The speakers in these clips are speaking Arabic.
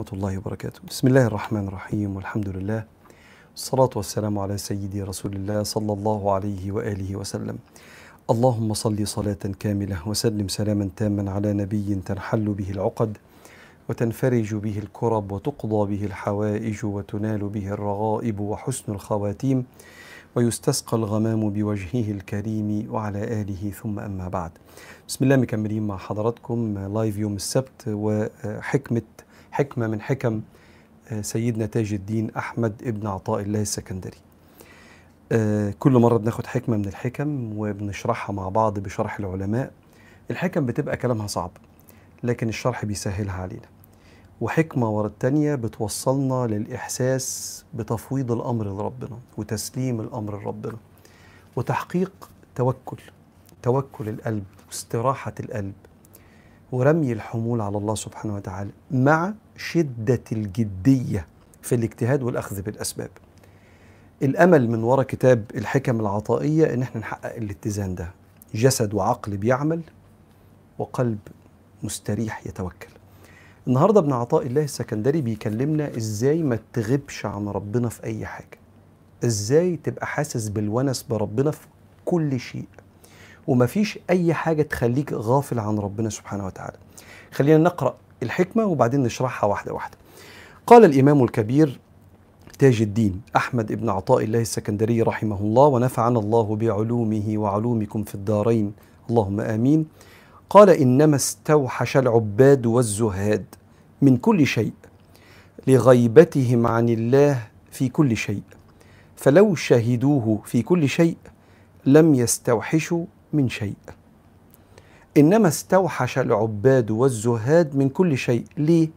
ورحمة الله وبركاته. بسم الله الرحمن الرحيم والحمد لله الصلاة والسلام على سيدي رسول الله صلى الله عليه وآله وسلم. اللهم صل صلاة كاملة وسلم سلاما تاما على نبي تنحل به العقد وتنفرج به الكرب وتقضى به الحوائج وتنال به الرغائب وحسن الخواتيم ويستسقى الغمام بوجهه الكريم وعلى آله. ثم أما بعد. بسم الله مكملين مع حضراتكم لايف يوم السبت وحكمة حكمة من حكم سيدنا تاج الدين أحمد ابن عطاء الله السكندري. كل مرة بناخد حكمة من الحكم وبنشرحها مع بعض بشرح العلماء. الحكم بتبقى كلامها صعب لكن الشرح بيسهلها علينا. وحكمة ورا التانية بتوصلنا للإحساس بتفويض الأمر لربنا وتسليم الأمر لربنا وتحقيق توكل توكل القلب واستراحة القلب. ورمي الحمول على الله سبحانه وتعالى مع شدة الجدية في الاجتهاد والأخذ بالأسباب. الأمل من وراء كتاب الحكم العطائية إن إحنا نحقق الاتزان ده. جسد وعقل بيعمل وقلب مستريح يتوكل. النهارده ابن عطاء الله السكندري بيكلمنا إزاي ما تغيبش عن ربنا في أي حاجة. إزاي تبقى حاسس بالونس بربنا في كل شيء. ومفيش أي حاجة تخليك غافل عن ربنا سبحانه وتعالى. خلينا نقرأ الحكمة وبعدين نشرحها واحدة واحدة. قال الإمام الكبير تاج الدين أحمد ابن عطاء الله السكندري رحمه الله ونفعنا الله بعلومه وعلومكم في الدارين اللهم آمين. قال إنما استوحش العباد والزهاد من كل شيء لغيبتهم عن الله في كل شيء فلو شهدوه في كل شيء لم يستوحشوا من شيء. إنما استوحش العباد والزهاد من كل شيء. ليه؟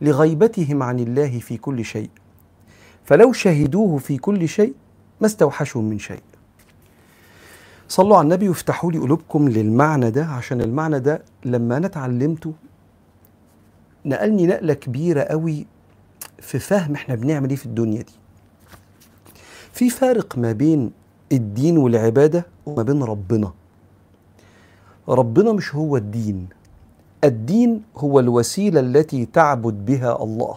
لغيبتهم عن الله في كل شيء. فلو شهدوه في كل شيء ما استوحشوا من شيء. صلوا على النبي وافتحوا لي قلوبكم للمعنى ده عشان المعنى ده لما أنا اتعلمته نقلني نقلة كبيرة قوي في فهم إحنا بنعمل إيه في الدنيا دي. في فارق ما بين الدين والعبادة وما بين ربنا. ربنا مش هو الدين. الدين هو الوسيلة التي تعبد بها الله.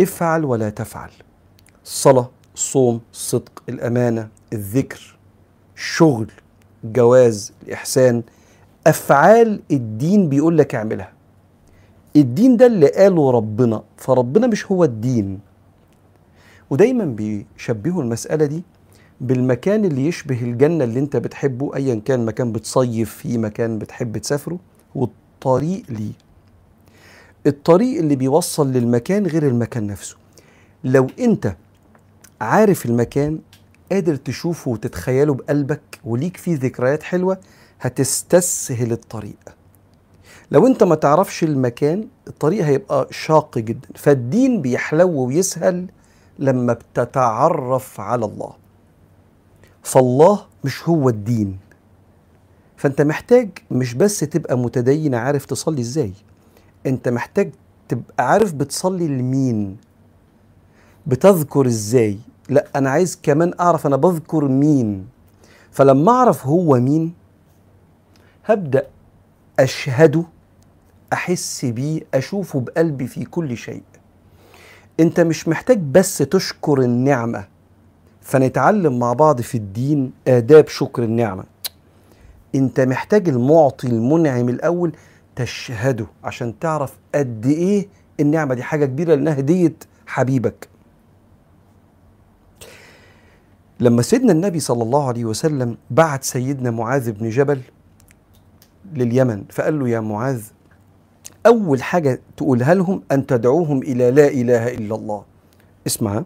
افعل ولا تفعل. الصلاه الصوم الصدق الأمانة الذكر الشغل الجواز الإحسان. أفعال الدين بيقول لك اعملها. الدين ده اللي قاله ربنا فربنا مش هو الدين. ودايما بيشبهوا المسألة دي بالمكان اللي يشبه الجنة اللي انت بتحبه ايا كان مكان بتصيف فيه مكان بتحب تسافره والطريق ليه. الطريق اللي بيوصل للمكان غير المكان نفسه. لو انت عارف المكان قادر تشوفه وتتخيله بقلبك وليك فيه ذكريات حلوة هتستسهل الطريق. لو انت ما تعرفش المكان الطريق هيبقى شاق جدا فالدين بيحلو ويسهل لما بتتعرف على الله. فالله مش هو الدين. فانت محتاج مش بس تبقى متدين عارف تصلي إزاي. انت محتاج تبقى عارف بتصلي لمين. بتذكر إزاي. لا أنا عايز كمان اعرف أنا بذكر مين. فلما اعرف هو مين هبدأ أشهده أحس بيه أشوفه بقلبي في كل شيء. انت مش محتاج بس تشكر النعمة. فنتعلم مع بعض في الدين آداب شكر النعمة. انت محتاج المعطي المنعم الأول تشهده عشان تعرف قد إيه النعمة دي حاجة كبيرة لأنها هدية حبيبك. لما سيدنا النبي صلى الله عليه وسلم بعت سيدنا معاذ بن جبل لليمن فقال له يا معاذ أول حاجة تقولها لهم أن تدعوهم إلى لا إله إلا الله. اسمع.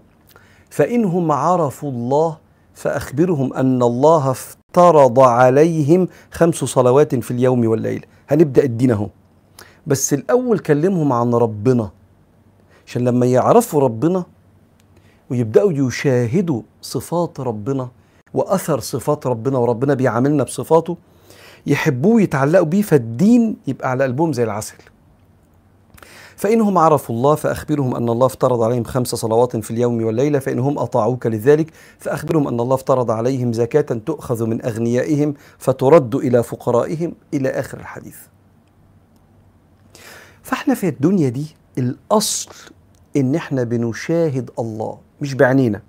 فإنهم عرفوا الله فأخبرهم أن الله افترض عليهم خمس صلوات في اليوم والليل. هنبدأ الدين أهو. بس الأول كلمهم عن ربنا. عشان لما يعرفوا ربنا ويبدأوا يشاهدوا صفات ربنا وأثر صفات ربنا وربنا بيعاملنا بصفاته يحبوه يتعلقوا بيه فالدين يبقى على قلبهم زي العسل. فإنهم عرفوا الله فأخبرهم أن الله افترض عليهم خمس صلوات في اليوم والليلة فإنهم أطاعوك لذلك فأخبرهم أن الله افترض عليهم زكاة تؤخذ من أغنيائهم فترد إلى فقرائهم إلى آخر الحديث. فإحنا في الدنيا دي الأصل إن إحنا بنشاهد الله مش بعينينا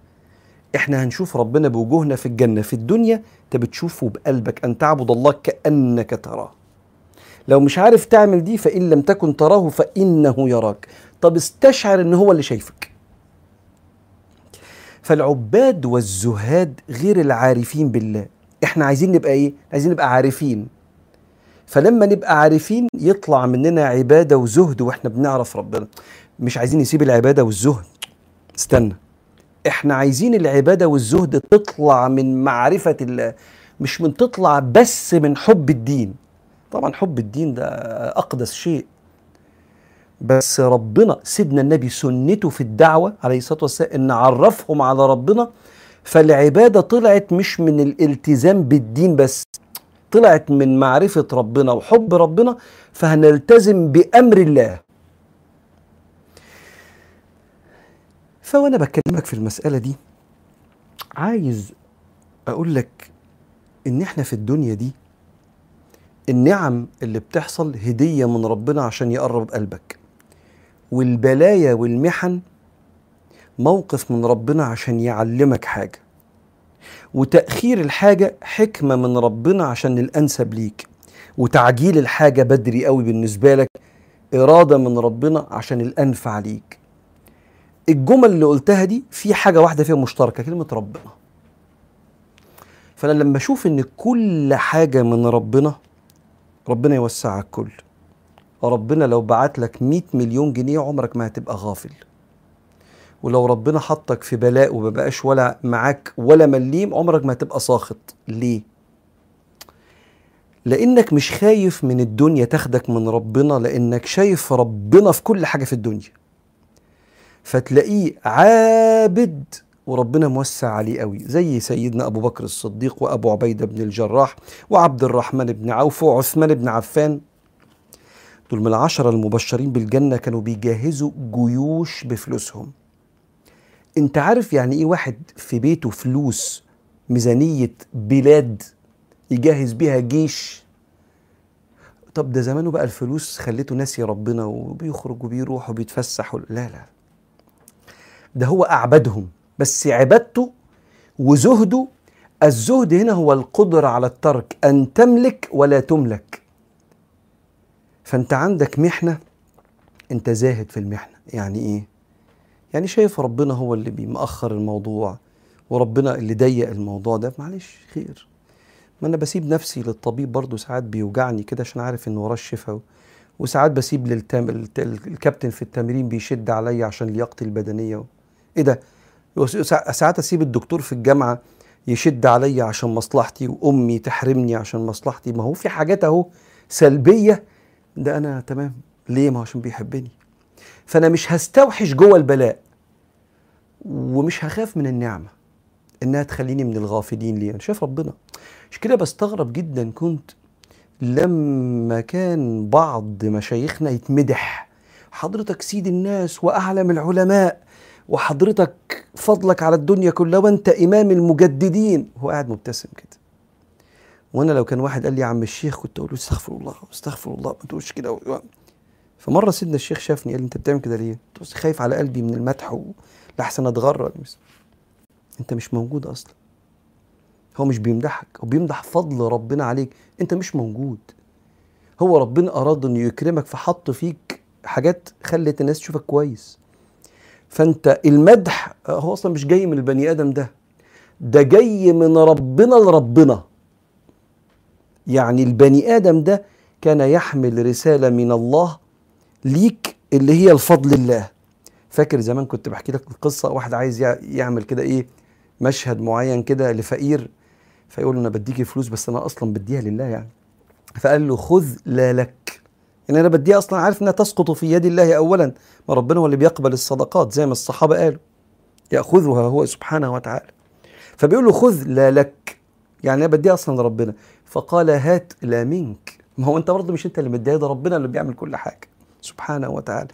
إحنا هنشوف ربنا بوجوهنا في الجنة. في الدنيا أنت بتشوفه بقلبك أن تعبد الله كأنك تراه. لو مش عارف تعمل دي فإن لم تكن تراه فإنه يراك. طب استشعر إن هو اللي شايفك. فالعباد والزهاد غير العارفين بالله. إحنا عايزين نبقى إيه؟ عايزين نبقى عارفين. فلما نبقى عارفين يطلع مننا عبادة وزهد وإحنا بنعرف ربنا. مش عايزين نسيب العبادة والزهد. استنى. إحنا عايزين العبادة والزهد تطلع من معرفة الله. مش من تطلع بس من حب الدين. طبعا حب الدين ده أقدس شيء. بس ربنا سيدنا النبي سنته في الدعوة عليه الصلاة والسلام إن عرفهم على ربنا فالعبادة طلعت مش من الالتزام بالدين بس طلعت من معرفة ربنا وحب ربنا فهنلتزم بأمر الله. فوانا بكلمك في المسألة دي عايز أقول لك إن إحنا في الدنيا دي النعم اللي بتحصل هدية من ربنا عشان يقرب قلبك. والبلايا والمحن موقف من ربنا عشان يعلمك حاجة. وتأخير الحاجة حكمة من ربنا عشان الأنسب ليك. وتعجيل الحاجة بدري قوي بالنسبة لك إرادة من ربنا عشان الأنفع ليك. الجمل اللي قلتها دي في حاجة واحدة فيها مشتركة كلمة ربنا. فأنا لما أشوف إن كل حاجة من ربنا ربنا يوسع الكل ربنا لو بعت لك 100 مليون جنيه عمرك ما هتبقى غافل. ولو ربنا حطك في بلاء وما بقاش ولا معاك ولا مليم عمرك ما هتبقى ساخط. ليه؟ لأنك مش خايف من الدنيا تاخدك من ربنا لأنك شايف ربنا في كل حاجة في الدنيا. فتلاقيه عابد وربنا موسع عليه قوي زي سيدنا أبو بكر الصديق وأبو عبيدة بن الجراح وعبد الرحمن بن عوف وعثمان بن عفان. دول من العشرة المبشرين بالجنة كانوا بيجهزوا جيوش بفلوسهم. انت عارف يعني إيه واحد في بيته فلوس ميزانية بلاد يجهز بيها جيش؟ طب ده زمانه بقى الفلوس خليته ناسي ربنا وبيخرج وبيروح وبيتفسح لا لا. ده هو أعبدهم. بس عبادته وزهده الزهد هنا هو القدرة على الترك أن تملك ولا تملك. فأنت عندك محنة أنت زاهد في المحنة. يعني إيه؟ يعني شايف ربنا هو اللي بيمأخر الموضوع وربنا اللي ضيق الموضوع ده. معلش خير. ما أنا بسيب نفسي للطبيب برضه ساعات بيوجعني كده عشان عارف إن وراه الشفا وساعات بسيب للتام... الكابتن في التمرين بيشد عليا عشان لياقتي البدنية. إيه ده؟ ساعات أسيب الدكتور في الجامعة يشد عليا عشان مصلحتي وأمي تحرمني عشان مصلحتي. ما هو في حاجات أهو سلبية. ده أنا تمام. ليه؟ ما عشان بيحبني. فأنا مش هستوحش جوه البلاء ومش هخاف من النعمة إنها تخليني من الغافلين ليه؟ أنا شايف ربنا. مش كده بستغرب جدا كنت لما كان بعض مشايخنا يتمدح. حضرتك سيد الناس وأعلم العلماء. وحضرتك فضلك على الدنيا كلها وانت إمام المجددين. هو قاعد مبتسم كده. وأنا لو كان واحد قال لي يا عم الشيخ كنت أقول له استغفر الله استغفر الله ما تقولش كده. فمرة سيدنا الشيخ شافني قال لي أنت بتعمل كده ليه؟ قلت خايف على قلبي من المدح لاحسن أتغرر. أنت مش موجود أصلا. هو مش بيمدحك هو بيمدح فضل ربنا عليك. أنت مش موجود. هو ربنا أراد انه يكرمك فحط فيك حاجات خلت الناس تشوفك كويس. فانت المدح هو أصلا مش جاي من البني آدم ده ده جاي من ربنا لربنا. يعني البني آدم ده كان يحمل رسالة من الله ليك اللي هي الفضل الله. فاكر زمان كنت بحكي لك القصة واحد عايز يعمل كده إيه مشهد معين كده لفقير فيقول له أنا بديك الفلوس بس أنا أصلا بديها لله يعني. فقال له خذ لا لك يعني أنا بديها أصلا عارف إنها تسقط في يد الله اولا. ما ربنا هو اللي بيقبل الصدقات زي ما الصحابة قالوا. يأخذها هو سبحانه وتعالى. فبيقول له خذ لا لك. يعني أنا بديها أصلا لربنا. فقال هات لا منك. ما هو أنت برضه مش أنت اللي مديها ده ربنا اللي بيعمل كل حاجة. سبحانه وتعالى.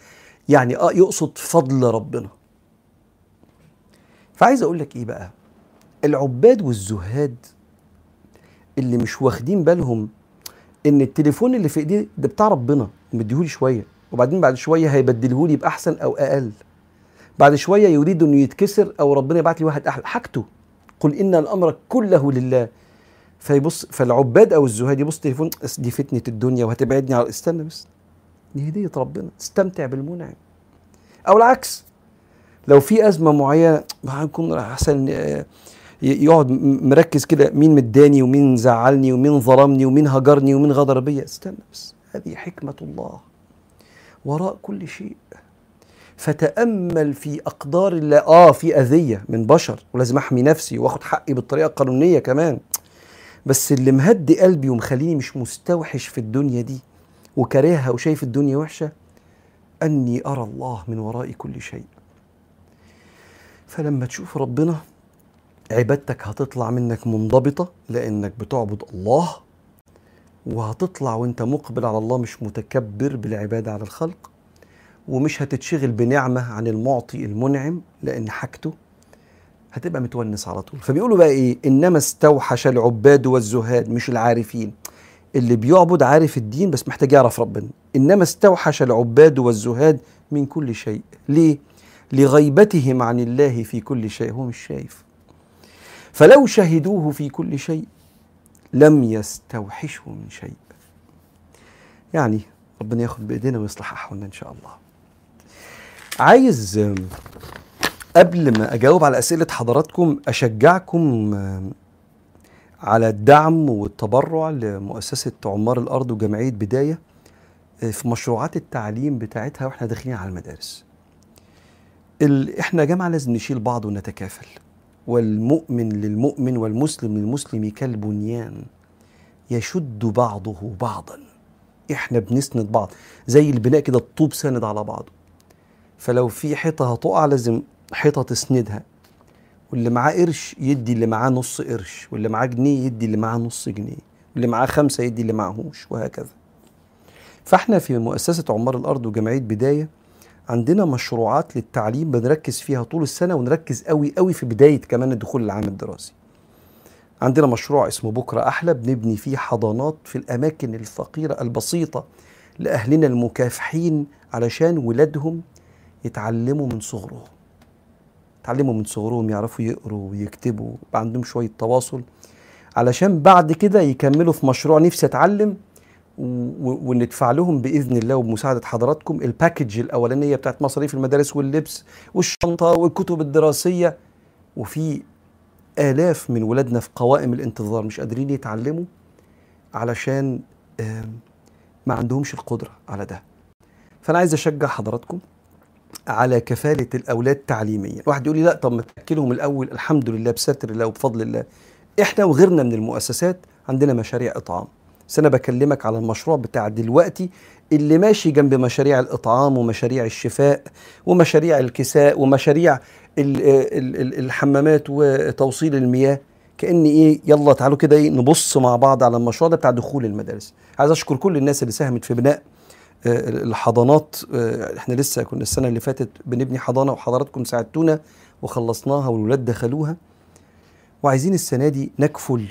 يعني آه يقصد فضل ربنا. فعايز أقول لك إيه بقى؟ العباد والزهاد اللي مش واخدين بالهم إن التليفون اللي في ايديه ده بتاع ربنا مديهولي شوية. وبعدين بعد شوية هيبدله لي بأحسن أو أقل. بعد شوية يريد إنه يتكسر أو ربنا يبعت لي واحد أحلى. حاجته. قل إن الأمر كله لله. فيبص فالعباد أو الزهاد يبص تليفون دي فتنة الدنيا وهتبعدني على استنى بس دي هدية ربنا. استمتع بالمنعم. أو العكس. لو في أزمة معينة هنكون أحسن يقعد مركز كده مين مداني ومين زعلني ومين ظلمني ومين هجرني ومين غدر بيا. استنى بس هذه حكمة الله وراء كل شيء. فتأمل في أقدار الله. آه في أذية من بشر ولازم أحمي نفسي وآخد حقي بالطريقة القانونية كمان. بس اللي مهدي قلبي ومخليني مش مستوحش في الدنيا دي وكارهها وشايف الدنيا وحشة أني أرى الله من وراء كل شيء. فلما تشوف ربنا عبادتك هتطلع منك منضبطة لأنك بتعبد الله وهتطلع وأنت مقبل على الله مش متكبر بالعبادة على الخلق ومش هتتشغل بنعمة عن المعطي المنعم لأن حاجته هتبقى متونس على طول. فبيقولوا بقى إيه؟ إنما استوحش العباد والزهاد مش العارفين. اللي بيعبد عارف الدين بس محتاج يعرف ربنا. إنما استوحش العباد والزهاد من كل شيء. ليه؟ لغيبتهم عن الله في كل شيء. هو مش شايف. فلو شهدوه في كل شيء لم يستوحشه من شيء. يعني ربنا ياخد بإيدينا ويصلح أحوالنا إن شاء الله. عايز قبل ما أجاوب على أسئلة حضراتكم أشجعكم على الدعم والتبرع لمؤسسة عمار الأرض وجمعية بداية في مشروعات التعليم بتاعتها وإحنا داخلين على المدارس. إحنا يا جماعة لازم نشيل بعض ونتكافل. والمؤمن للمؤمن والمسلم للمسلم كالبنيان يشد بعضه بعضا. إحنا بنسند بعض. زي البناء كده الطوب ساند على بعضه. فلو في حيطة هتقع لازم حيطة تسندها. واللي معاه قرش يدي اللي معاه نص قرش. واللي معاه جنيه يدي اللي معاه نص جنيه. واللي معاه خمسة يدي اللي معهوش. وهكذا. فإحنا في مؤسسة عمار الأرض وجمعية بداية عندنا مشروعات للتعليم بنركز فيها طول السنة ونركز قوي قوي في بداية كمان الدخول العام الدراسي. عندنا مشروع اسمه بكرة أحلى بنبني فيه حضانات في الأماكن الفقيرة البسيطة لأهلنا المكافحين علشان ولادهم يتعلموا من صغرهم. يتعلموا من صغرهم يعرفوا يقروا ويكتبوا عندهم شوية تواصل علشان بعد كده يكملوا في مشروع نفسي أتعلم وندفع لهم بإذن الله وبمساعدة حضراتكم الباكج الأولانية بتاعت مصاريف المدارس واللبس والشنطة والكتب الدراسية. وفي آلاف من ولادنا في قوائم الانتظار مش قادرين يتعلموا علشان ما عندهمش القدرة على ده. فأنا عايز أشجع حضراتكم على كفالة الأولاد تعليميا. واحد يقول لي لا طب ما تأكلهم الأول الحمد لله بستر الله وبفضل الله. إحنا وغيرنا من المؤسسات عندنا مشاريع إطعام. بس أنا بكلمك على المشروع بتاع دلوقتي اللي ماشي جنب مشاريع الإطعام ومشاريع الشفاء ومشاريع الكساء ومشاريع الحمامات وتوصيل المياه. كأن إيه يلا تعالوا كده إيه نبص مع بعض على المشروع ده بتاع دخول المدارس. عايز أشكر كل الناس اللي ساهمت في بناء الحضانات إحنا لسه كنا السنة اللي فاتت بنبني حضانة وحضراتكم ساعدتونا وخلصناها والولاد دخلوها. وعايزين السنة دي نكفل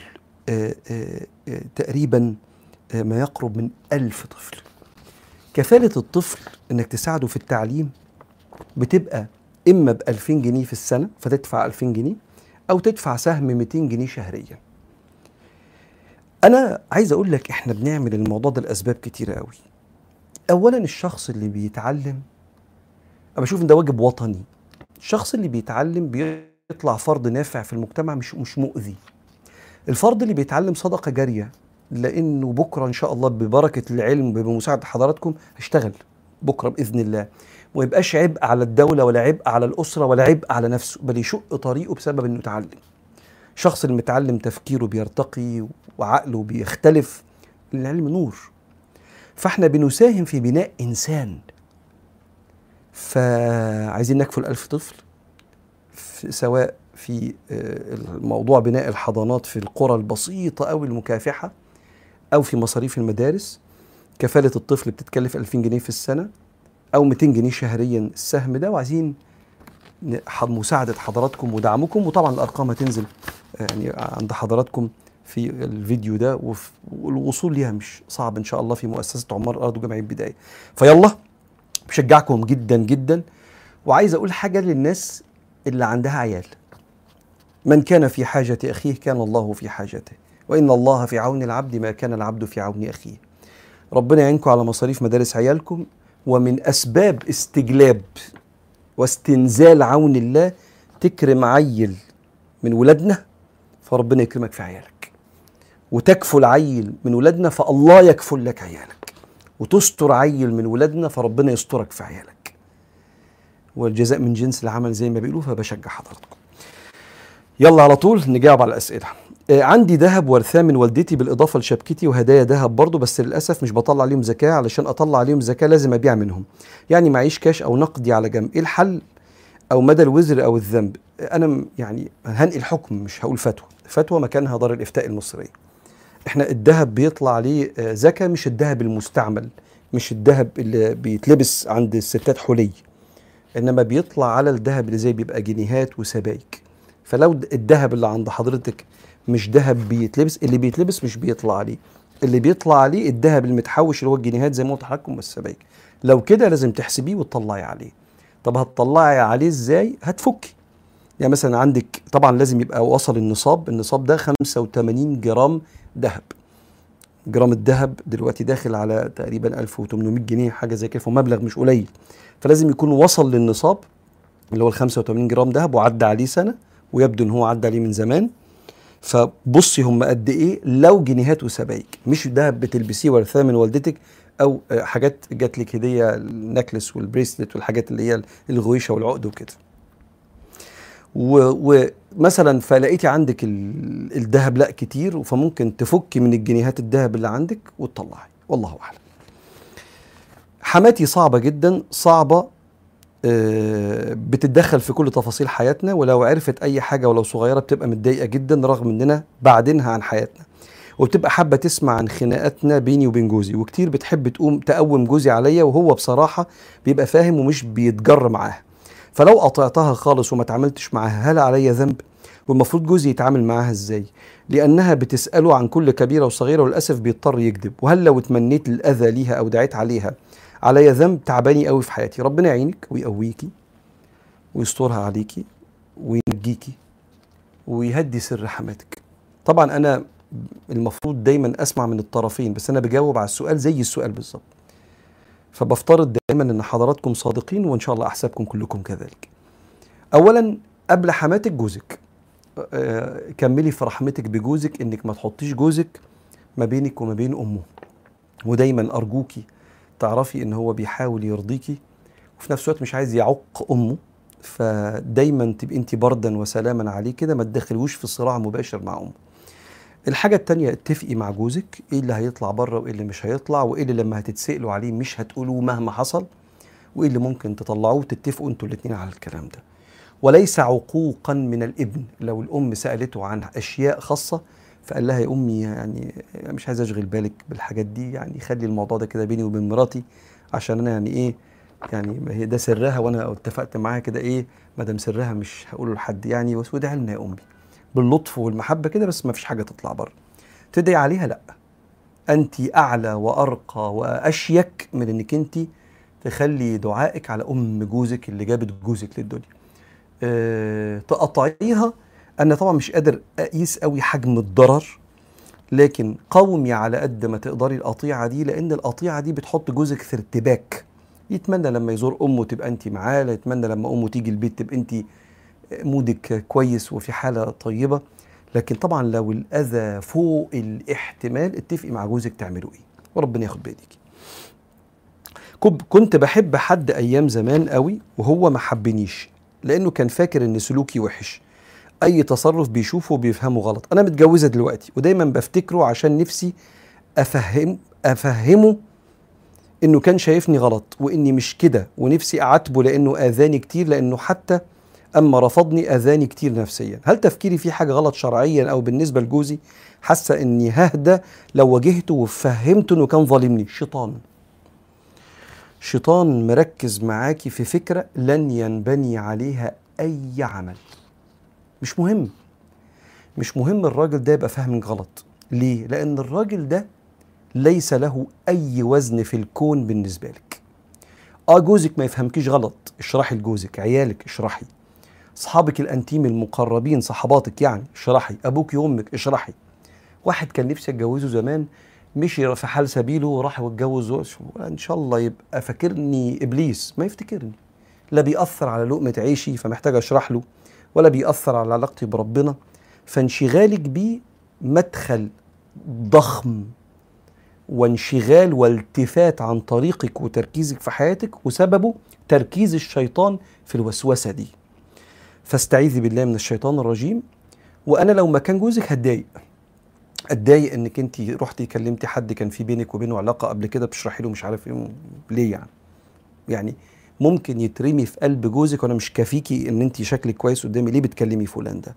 تقريبا ما يقرب من ألف طفل. كفالة الطفل إنك تساعده في التعليم بتبقى إما ب 2000 جنيه في السنة فتدفع 2000 جنيه أو تدفع سهم 200 جنيه شهريا. أنا عايز أقول لك إحنا بنعمل الموضوع ده لأسباب كتيرة قوي اولا الشخص اللي بيتعلم أنا بشوف إن ده واجب وطني. الشخص اللي بيتعلم بيطلع فرد نافع في المجتمع مش مش مؤذي. الفرد اللي بيتعلم صدقة جارية لأنه بكرة إن شاء الله ببركة العلم بمساعده حضراتكم هشتغل بكرة بإذن الله. وما يبقاش عبء على الدولة ولا عبء على الأسرة ولا عبء على نفسه بل يشق طريقه بسبب إنه يتعلم الشخص المتعلم تفكيره بيرتقي وعقله بيختلف العلم نور. فإحنا بنساهم في بناء إنسان. فعايزين نكفل ألف طفل سواء في موضوع بناء الحضانات في القرى البسيطة أو المكافحة أو في مصاريف المدارس. كفالة الطفل بتتكلف 2000 جنيه في السنة أو 200 جنيه شهريا السهم ده. وعايزين مساعدة حضراتكم ودعمكم. وطبعا الأرقام هتنزل يعني عند حضراتكم في الفيديو ده. والوصول ليها مش صعب إن شاء الله في مؤسسة عمار الأرض وجمعية بداية فيلا بشجعكم جدا جدا. وعايز أقول حاجة للناس اللي عندها عيال. من كان في حاجة أخيه كان الله في حاجته وإن الله في عون العبد ما كان العبد في عون أخيه. ربنا يعينكم على مصاريف مدارس عيالكم ومن أسباب استجلاب واستنزال عون الله تكرم عيل من ولادنا فربنا يكرمك في عيالك. وتكفل عيل من ولادنا فالله يكفل لك عيالك. وتستر عيل من ولادنا فربنا يسترك في عيالك. والجزاء من جنس العمل زي ما بيقولوا فبشجع حضراتكم. يلا على طول نجاوب على الأسئلة. آه، عندي ذهب ورثاه من والدتي بالإضافة لشبكتي وهدايا ذهب برضه بس للأسف مش بطلع عليهم زكاة علشان أطلع عليهم زكاة لازم أبيع منهم. يعني معيش كاش أو نقدي على جنب. إيه الحل؟ أو مدى الوزر أو الذنب. أنا يعني هنقل حكم مش هقول فتوى. فتوى مكانها دار الإفتاء المصرية. إحنا الذهب بيطلع عليه آه، زكاة مش الذهب المستعمل مش الذهب اللي بيتلبس عند الستات حلي إنما بيطلع على الذهب اللي زي بيبقى جنيهات وسبائك. فلو الذهب اللي عند حضرتك مش ذهب بيتلبس اللي بيتلبس مش بيطلع عليه اللي بيطلع عليه الذهب المتحوش اللي هو الجنيهات زي ما قلت لحضراتكم والسبائك لو كده لازم تحسبيه وتطلعي عليه. طب هتطلعي عليه إزاي؟ هتفكي. يعني مثلا عندك طبعا لازم يبقى وصل النصاب. النصاب ده 85 جرام ذهب. جرام الذهب دلوقتي داخل على تقريبا 1800 جنيه حاجة زي كده فمبلغ مش قليل. فلازم يكون وصل للنصاب اللي هو ال 85 جرام ذهب وعدى عليه سنة. ويبدو إن هو عدى عليه من زمان. فبصي هم قد إيه لو جنيهات وسبائك مش دهب بتلبسيه ورثاه من والدتك أو آه، حاجات جات لك هدية النكلس والبريسلت والحاجات اللي هي الغويشة والعقد وكده. ومثلا فلقيتي عندك ال- الذهب لا كتير فممكن تفكي من الجنيهات الذهب اللي عندك وتطلعي. والله أعلم. حماتي صعبة جدا صعبة بتتدخل في كل تفاصيل حياتنا ولو عرفت أي حاجة ولو صغيرة بتبقى متضايقة جدا رغم إننا بعدينها عن حياتنا. وبتبقى حابة تسمع عن خناقاتنا بيني وبين جوزي وكتير بتحب تقوم تقوم جوزي عليا وهو بصراحة بيبقى فاهم ومش بيتجر معاها. فلو قطعتها خالص وما تعاملتش معاها هل عليا ذنب؟ والمفروض جوزي يتعامل معاها إزاي؟ لأنها بتسأله عن كل كبيرة وصغيرة وللأسف بيضطر يكذب. وهل لو اتمنيت الأذى ليها أو دعيت عليها عليا ذنب تعباني قوي في حياتي. ربنا يعينك ويقويكي ويسترها عليكي وينجيكي ويهدي سر حماتك طبعا أنا المفروض دايما أسمع من الطرفين بس أنا بجاوب على السؤال زي السؤال بالظبط. فبفترض دايما إن حضراتكم صادقين وإن شاء الله أحسابكم كلكم كذلك. اولا قبل حماتك جوزك. آه، كملي في رحمتك بجوزك إنك ما تحطيش جوزك ما بينك وما بين أمه. ودايما ارجوكي تعرفي إن هو بيحاول يرضيكي وفي نفس الوقت مش عايز يعق أمه فدايما تبقي انت بردا وسلاما عليه كده ما تدخلوش في صراع مباشر مع أمه. الحاجة التانية اتفقي مع جوزك إيه اللي هيطلع بره وإيه اللي مش هيطلع وإيه اللي لما هتتسألوا عليه مش هتقولوه مهما حصل وإيه اللي ممكن تطلعوه تتفقوا أنتوا الاتنين على الكلام ده. وليس عقوقا من الإبن لو الأم سألته عن أشياء خاصة فقال لها يا أمي يعني مش عايز أشغل بالك بالحاجات دي يعني خلي الموضوع ده كده بيني وبين مراتي عشان أنا يعني إيه يعني هي ده سرها وأنا اتفقت معاها كده إيه ما دام سرها مش هقوله لحد يعني بس وده لنا يا أمي باللطف والمحبة كده بس ما فيش حاجة تطلع بره. تدعي عليها لأ. أنت أعلى وأرقى وأشيك من إنك أنت تخلي دعائك على أم جوزك اللي جابت جوزك للدنيا. أه تقطعيها أنا طبعا مش قادر أقيس قوي حجم الضرر لكن قومي على قد ما تقدري القطيعة دي لأن القطيعة دي بتحط جوزك في ارتباك. يتمنى لما يزور أمه تبقى انت معاه يتمنى لما أمه تيجي البيت تبقى انت مودك كويس وفي حالة طيبة. لكن طبعا لو الأذى فوق الاحتمال اتفقي مع جوزك تعملوا إيه؟ وربنا ياخد بايديك كب- كنت بحب حد أيام زمان قوي وهو ما حبنيش لأنه كان فاكر إن سلوكي وحش. أي تصرف بيشوفه بيفهمه غلط. أنا متجوزة دلوقتي ودايما بفتكره عشان نفسي افهم أفهمه إنه كان شايفني غلط وإني مش كده ونفسي أعاتبه لأنه آذاني كتير لأنه حتى أما رفضني آذاني كتير نفسيا. هل تفكيري في حاجة غلط شرعيا أو بالنسبة لجوزي؟ حاسة إني ههدى لو واجهته وفهمته إنه كان ظالمني. شيطان. شيطان مركز معاكي في فكرة لن ينبني عليها أي عمل. مش مهم. مش مهم الراجل ده يبقى فاهمك غلط. ليه؟ لأن الراجل ده ليس له أي وزن في الكون بالنسبة لك. آه جوزك ما يفهمكيش غلط. اشرحي لجوزك عيالك اشرحي. أصحابك الأنتيم المقربين صحباتك يعني اشرحي. أبوك وأمك اشرحي. واحد كان نفسي أتجوزه زمان مشي في حال سبيله وراح واتجوز إن شاء الله يبقى فاكرني إبليس. ما يفتكرني. لا بيأثر على لقمة عيشي فمحتاج أشرح له. ولا بيأثر على علاقتي بربنا فانشغالك بيه مدخل ضخم وانشغال والتفات عن طريقك وتركيزك في حياتك وسببه تركيز الشيطان في الوسوسة دي. فاستعيذي بالله من الشيطان الرجيم. وأنا لو مكان جوزك هتضايق. اتضايق إنك انت رحتي كلمتي حد كان في بينك وبينه علاقة قبل كده بتشرحي له مش عارف إيه ليه يعني؟ يعني ممكن يترمي في قلب جوزك وأنا مش كافيكي إن انت شكلك كويس قدامي. ليه بتكلمي فلان ده؟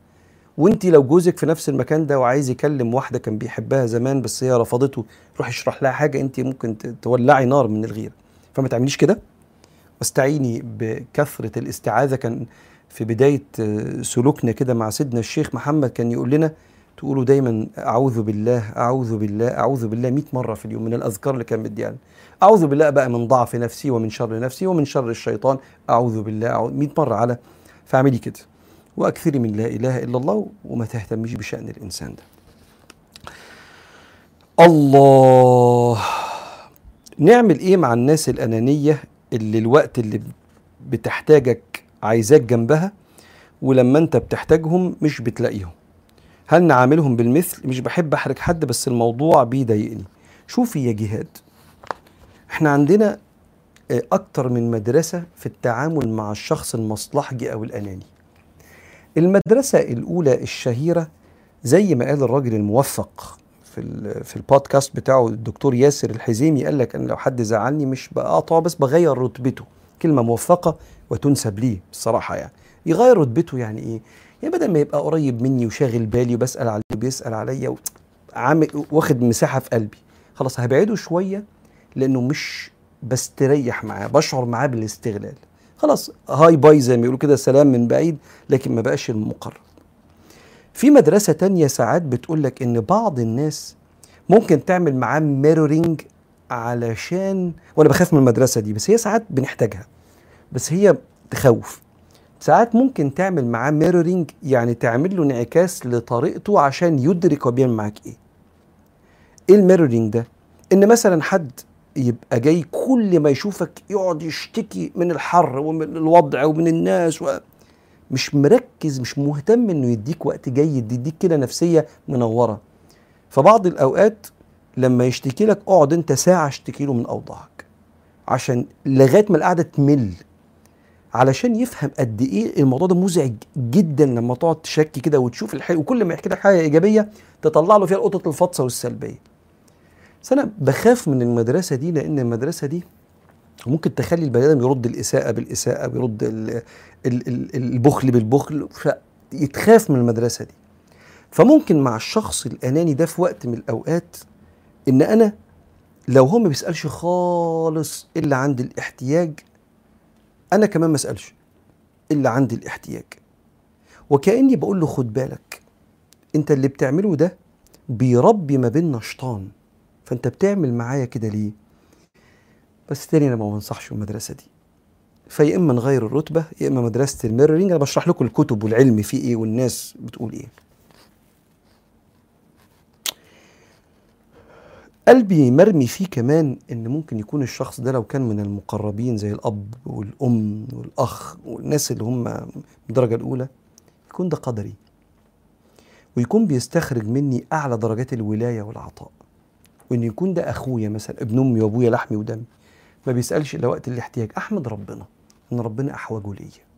وانت لو جوزك في نفس المكان ده وعايز يكلم واحدة كان بيحبها زمان بس هي رفضته روح اشرح لها حاجة انت ممكن تولعي نار من الغيره فما تعمليش كده؟ واستعيني بكثرة الاستعاذة. كان في بداية سلوكنا كده مع سيدنا الشيخ محمد كان يقول لنا تقولوا دايما أعوذ بالله أعوذ بالله أعوذ بالله 100 مرة في اليوم من الأذكار اللي كان مديها أعوذ بالله بقى من ضعف نفسي ومن شر نفسي ومن شر الشيطان. أعوذ بالله. أعوذ 100 مرة على فاعملي كده. واكثري من لا إله إلا الله وما تهتميش بشأن الإنسان ده. الله. نعمل إيه مع الناس الأنانية اللي الوقت اللي بتحتاجك عايزاك جنبها ولما أنت بتحتاجهم مش بتلاقيهم؟ هل نعاملهم بالمثل؟ مش بحب أحرج حد بس الموضوع بيضايقني. شوفي يا جهاد. إحنا عندنا أكتر من مدرسة في التعامل مع الشخص المصلحجي أو الأناني. المدرسة الأولى الشهيرة زي ما قال الراجل الموفق في في البودكاست بتاعه الدكتور ياسر الحزيمي قال لك أنا لو حد زعلني مش بقاطعه بس بغير رتبته. كلمة موفقة وتنسب ليه الصراحة يعني. يغير رتبته يعني إيه؟ يعني بدل ما يبقى قريب مني وشاغل بالي وبسأل عليه وبيسأل عليا واخد مساحة في قلبي. خلاص هبعده شوية لأنه مش بستريح معاه بشعر معاه بالاستغلال. خلاص هاي باي زي ما يقولوا كده سلام من بعيد لكن ما بقاش المقرب. في مدرسة تانية ساعات بتقول لك إن بعض الناس ممكن تعمل معاه mirroring علشان وأنا بخاف من المدرسة دي بس هي ساعات بنحتاجها. بس هي تخوف. ساعات ممكن تعمل معاه mirroring يعني تعمل له انعكاس لطريقته عشان يدرك هو بيعمل معاك إيه. إيه ال mirroring ده؟ إن مثلا حد يبقى جاي كل ما يشوفك يقعد يشتكي من الحر ومن الوضع ومن الناس و... مش مركز مش مهتم إنه يديك وقت جيد يديك كده نفسية منورة فبعض الأوقات لما يشتكي لك اقعد أنت ساعة اشتكي له من أوضاعك عشان لغاية ما القعدة تمل علشان يفهم قد إيه الموضوع ده مزعج جدا لما تقعد تشكي كده وتشوف الحلو وكل ما يحكي لك حاجة إيجابية تطلع له فيها القطط الفطسة والسلبية. بس أنا بخاف من المدرسة دي لأن المدرسة دي ممكن تخلي البني آدم يرد الإساءة بالإساءة ال البخل بالبخل فيتخاف من المدرسة دي. فممكن مع الشخص الأناني ده في وقت من الأوقات إن أنا لو هو ما بيسألش خالص إلا عند الاحتياج أنا كمان ما أسألش إلا عندي الاحتياج وكأني بقول له خد بالك أنت اللي بتعمله ده بيربي ما بيننا شيطان فانت بتعمل معايا كده ليه؟ بس تاني أنا ما بنصحش المدرسة دي. فيا إما نغير الرتبة يا إما مدرسة الميرورينج. أنا بشرح لكم الكتب والعلم فيه إيه والناس بتقول إيه. قلبي مرمي فيه كمان إن ممكن يكون الشخص ده لو كان من المقربين زي الأب والأم والأخ والناس اللي هم الدرجة الأولى يكون ده قدري. ويكون بيستخرج مني أعلى درجات الولاية والعطاء. وإن يكون ده أخويا مثلا ابن أمي وأبويا لحمي ودمي. ما بيسألش إلا وقت الاحتياج. أحمد ربنا إن ربنا أحوجه ليا.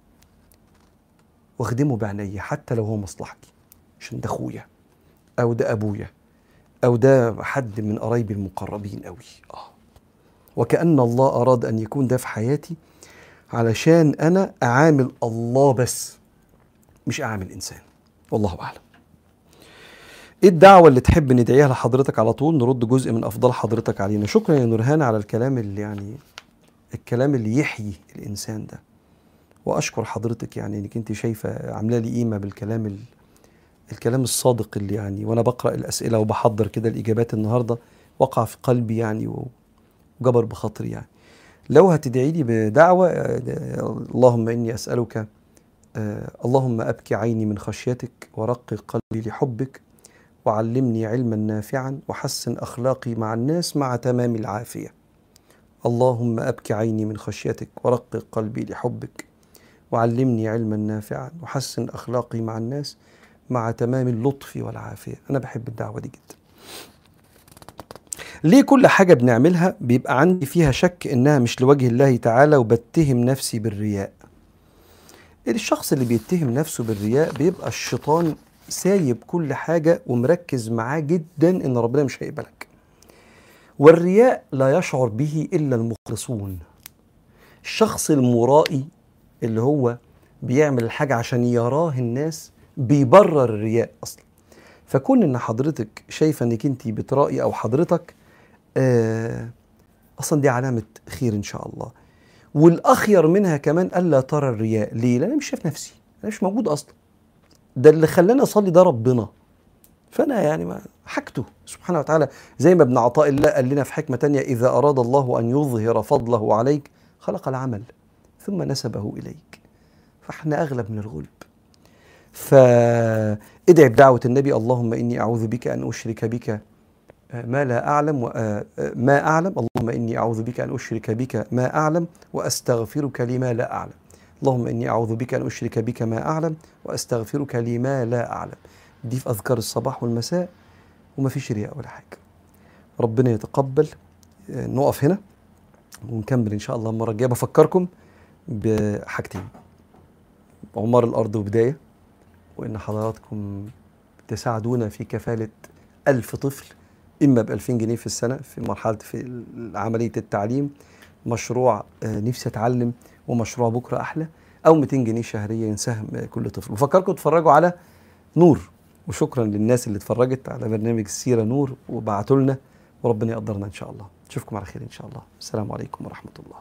واخدمه بعينيا حتى لو هو مصلحتي عشان ده أخويا أو ده أبويا أو ده حد من قرايبي المقربين قوي آه. وكأن الله أراد أن يكون ده في حياتي علشان أنا أعامل الله بس مش أعامل إنسان. والله أعلم. إيه الدعوة اللي تحب ندعيها لحضرتك على طول؟ نرد جزء من افضال حضرتك علينا. شكرا يا نورهان على الكلام اللي يعني الكلام اللي يحيي الإنسان ده. وأشكر حضرتك يعني إنك أنت شايفة عاملة لي قيمة بالكلام ال... الكلام الصادق اللي يعني وأنا بقرأ الأسئلة وبحضر كده الإجابات النهاردة وقع في قلبي يعني وجبر بخاطري يعني. لو هتدعي لي بدعوة آه، اللهم إني أسألك آه، اللهم أبكي عيني من خشيتك ورقق قلبي لحبك وعلمني علما نافعا وحسن أخلاقي مع الناس مع تمام العافية. اللهم أبكي عيني من خشيتك ورقق قلبي لحبك. وعلمني علما نافعا وحسن أخلاقي مع الناس مع تمام اللطف والعافية. أنا بحب الدعوة دي جدا. ليه كل حاجة بنعملها بيبقى عندي فيها شك إنها مش لوجه الله تعالى وبتهم نفسي بالرياء؟ الشخص اللي بيتهم نفسه بالرياء بيبقى الشيطان سايب كل حاجة ومركز معاه جدا إن ربنا مش هيقبلك. والرياء لا يشعر به إلا المخلصون. الشخص المرائي اللي هو بيعمل الحاجة عشان يراه الناس بيبرر الرياء أصلا. فكون إن حضرتك شايفة إنك أنت بترائي أو حضرتك آه أصلا دي علامة خير إن شاء الله. والأخير منها كمان ألا ترى الرياء. ليه؟ لأن أنا مش شايف نفسي. أنا مش موجود أصلا. ده اللي خلاني أصلي ده ربنا. فأنا يعني حاجته سبحانه وتعالى زي ما ابن عطاء الله قال لنا في حكمة تانية إذا أراد الله أن يظهر فضله عليك خلق العمل ثم نسبه إليك. فإحنا أغلب من الغلب. فادعي بدعوة النبي اللهم إني أعوذ بك أن أشرك بك ما لا أعلم ما أعلم اللهم إني أعوذ بك أن أشرك بك ما أعلم وأستغفرك لما لا أعلم. اللهم إني أعوذ بك أن أشرك بك ما أعلم وأستغفرك لما لا أعلم. دي في أذكار الصباح والمساء وما فيش رياء ولا حاجة. ربنا يتقبل. نقف هنا ونكمل إن شاء الله المرة الجاية. بفكركم بحاجتين. عمار الأرض وبداية وإن حضراتكم تساعدونا في كفالة ألف طفل إما ب 2000 جنيه في السنة في مرحلة في عملية التعليم. مشروع نفسي أتعلم ومشروع بكرة أحلى أو 200 جنيه شهريا سهم كل طفل. بفكركم تتفرجوا على نور. وشكرا للناس اللي اتفرجت على برنامج السيرة نور وبعتوا لنا وربنا يقدرنا إن شاء الله. نشوفكم على خير إن شاء الله. السلام عليكم ورحمة الله.